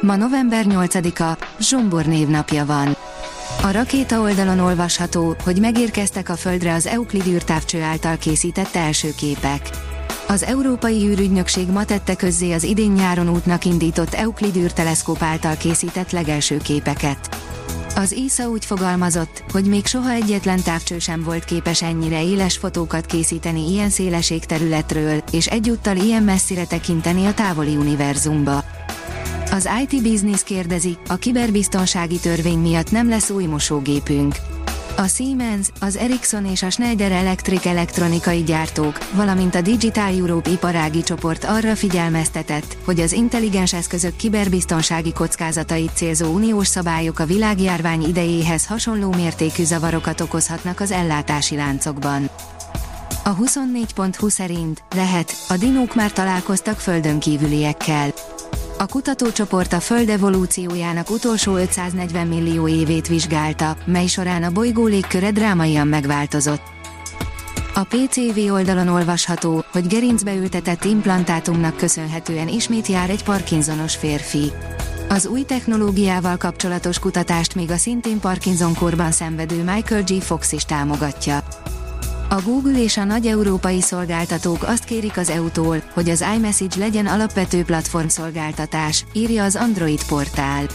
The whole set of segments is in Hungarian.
Ma november 8-a, Zsombor névnapja van. A rakéta oldalon olvasható, hogy megérkeztek a Földre az Euklid űrtávcső által készített első képek. Az Európai űrügynökség ma tette közzé az idén nyáron útnak indított Euklid űrteleszkóp által készített legelső képeket. Az ISA úgy fogalmazott, hogy még soha egyetlen távcső sem volt képes ennyire éles fotókat készíteni ilyen széleség területről, és egyúttal ilyen messzire tekinteni a távoli univerzumba. Az IT Business kérdezi, a kiberbiztonsági törvény miatt nem lesz új mosógépünk. A Siemens, az Ericsson és a Schneider Electric elektronikai gyártók, valamint a Digital Europe iparági csoport arra figyelmeztetett, hogy az intelligens eszközök kiberbiztonsági kockázatait célzó uniós szabályok a világjárvány idejéhez hasonló mértékű zavarokat okozhatnak az ellátási láncokban. A 24.20 szerint lehet, a dinók már találkoztak földön kívüliekkel. A kutatócsoport a Föld evolúciójának utolsó 540 millió évét vizsgálta, mely során a bolygó légköre drámaian megváltozott. A PCV oldalon olvasható, hogy gerincbe ültetett implantátumnak köszönhetően ismét jár egy Parkinsonos férfi. Az új technológiával kapcsolatos kutatást még a szintén Parkinson korban szenvedő Michael G. Fox is támogatja. A Google és a nagy európai szolgáltatók azt kérik az EU-tól, hogy az iMessage legyen alapvető platformszolgáltatás, írja az Android portál.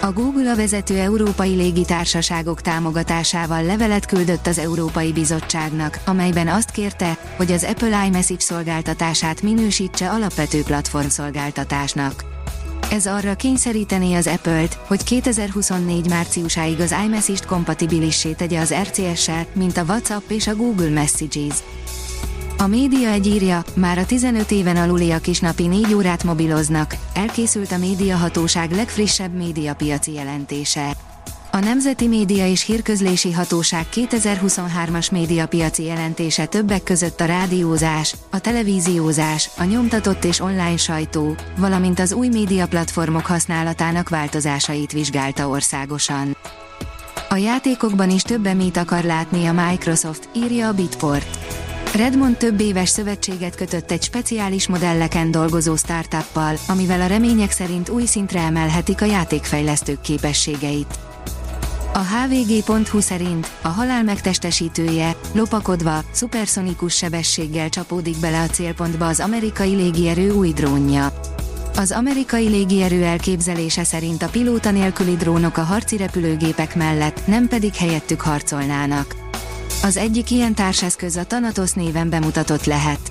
A Google a vezető európai légitársaságok támogatásával levelet küldött az Európai Bizottságnak, amelyben azt kérte, hogy az Apple iMessage szolgáltatását minősítse alapvető platformszolgáltatásnak. Ez arra kényszerítené az Apple-t, hogy 2024 márciusáig az iMessage-t kompatibilissé tegye az RCS-sel, mint a WhatsApp és a Google Messages. A média egy írja, már a 15 éven aluliak is napi 4 órát mobiloznak, elkészült a médiahatóság legfrissebb médiapiaci jelentése. A Nemzeti Média és Hírközlési Hatóság 2023-as médiapiaci jelentése többek között a rádiózás, a televíziózás, a nyomtatott és online sajtó, valamint az új médiaplatformok használatának változásait vizsgálta országosan. A játékokban is több emét akar látni a Microsoft, írja a Bitport. Redmond több éves szövetséget kötött egy speciális modelleken dolgozó startuppal, amivel a remények szerint új szintre emelhetik a játékfejlesztők képességeit. A hvg.hu szerint a halál megtestesítője, lopakodva, szuperszonikus sebességgel csapódik bele a célpontba az amerikai légierő új drónja. Az amerikai légierő elképzelése szerint a pilóta nélküli drónok a harci repülőgépek mellett, nem pedig helyettük harcolnának. Az egyik ilyen társeszköz a Thanatos néven bemutatott lehet.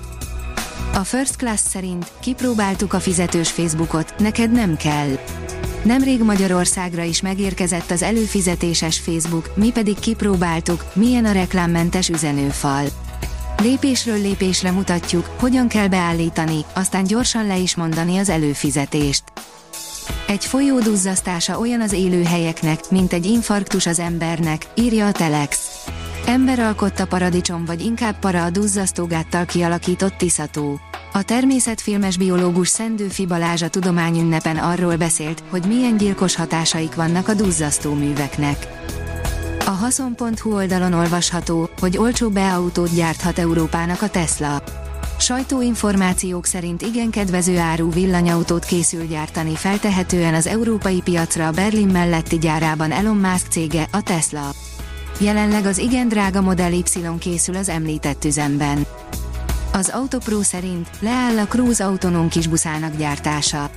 A First Class szerint kipróbáltuk a fizetős Facebookot, neked nem kell. Nemrég Magyarországra is megérkezett az előfizetéses Facebook, mi pedig kipróbáltuk, milyen a reklámmentes üzenőfal. Lépésről lépésre mutatjuk, hogyan kell beállítani, aztán gyorsan le is mondani az előfizetést. Egy folyó duzzasztása olyan az élőhelyeknek, mint egy infarktus az embernek, írja a Telex. Ember alkotta paradicsom vagy inkább para a duzzasztógáttal kialakított tiszató. A természetfilmes biológus Szendőfi Balázs a tudományünnepen arról beszélt, hogy milyen gyilkos hatásaik vannak a duzzasztó műveknek. A haszon.hu oldalon olvasható, hogy olcsó beautót gyárthat Európának a Tesla. Sajtóinformációk szerint igen kedvező áru villanyautót készül gyártani feltehetően az európai piacra a Berlin melletti gyárában Elon Musk cége, a Tesla. Jelenleg az igen drága Model Y készül az említett üzemben. Az Autopro szerint leáll a Cruise autonóm kisbuszának gyártása.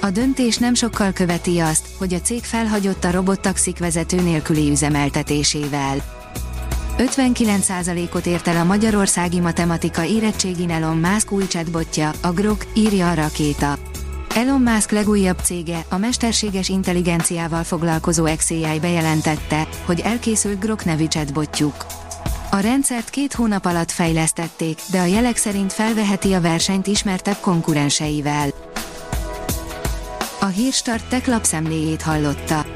A döntés nem sokkal követi azt, hogy a cég felhagyott a robottaxik vezető nélküli üzemeltetésével. 59%-ot ért el a magyarországi matematika érettségin Elon Musk új chatbotja, a Grok, írja a rakéta. Elon Musk legújabb cége, a mesterséges intelligenciával foglalkozó XAI bejelentette, hogy elkészült Grok nevű chatbotjuk. A rendszert két hónap alatt fejlesztették, de a jelek szerint felveheti a versenyt ismertebb konkurenseivel. A Hírstart tech lapszemléjét hallotta.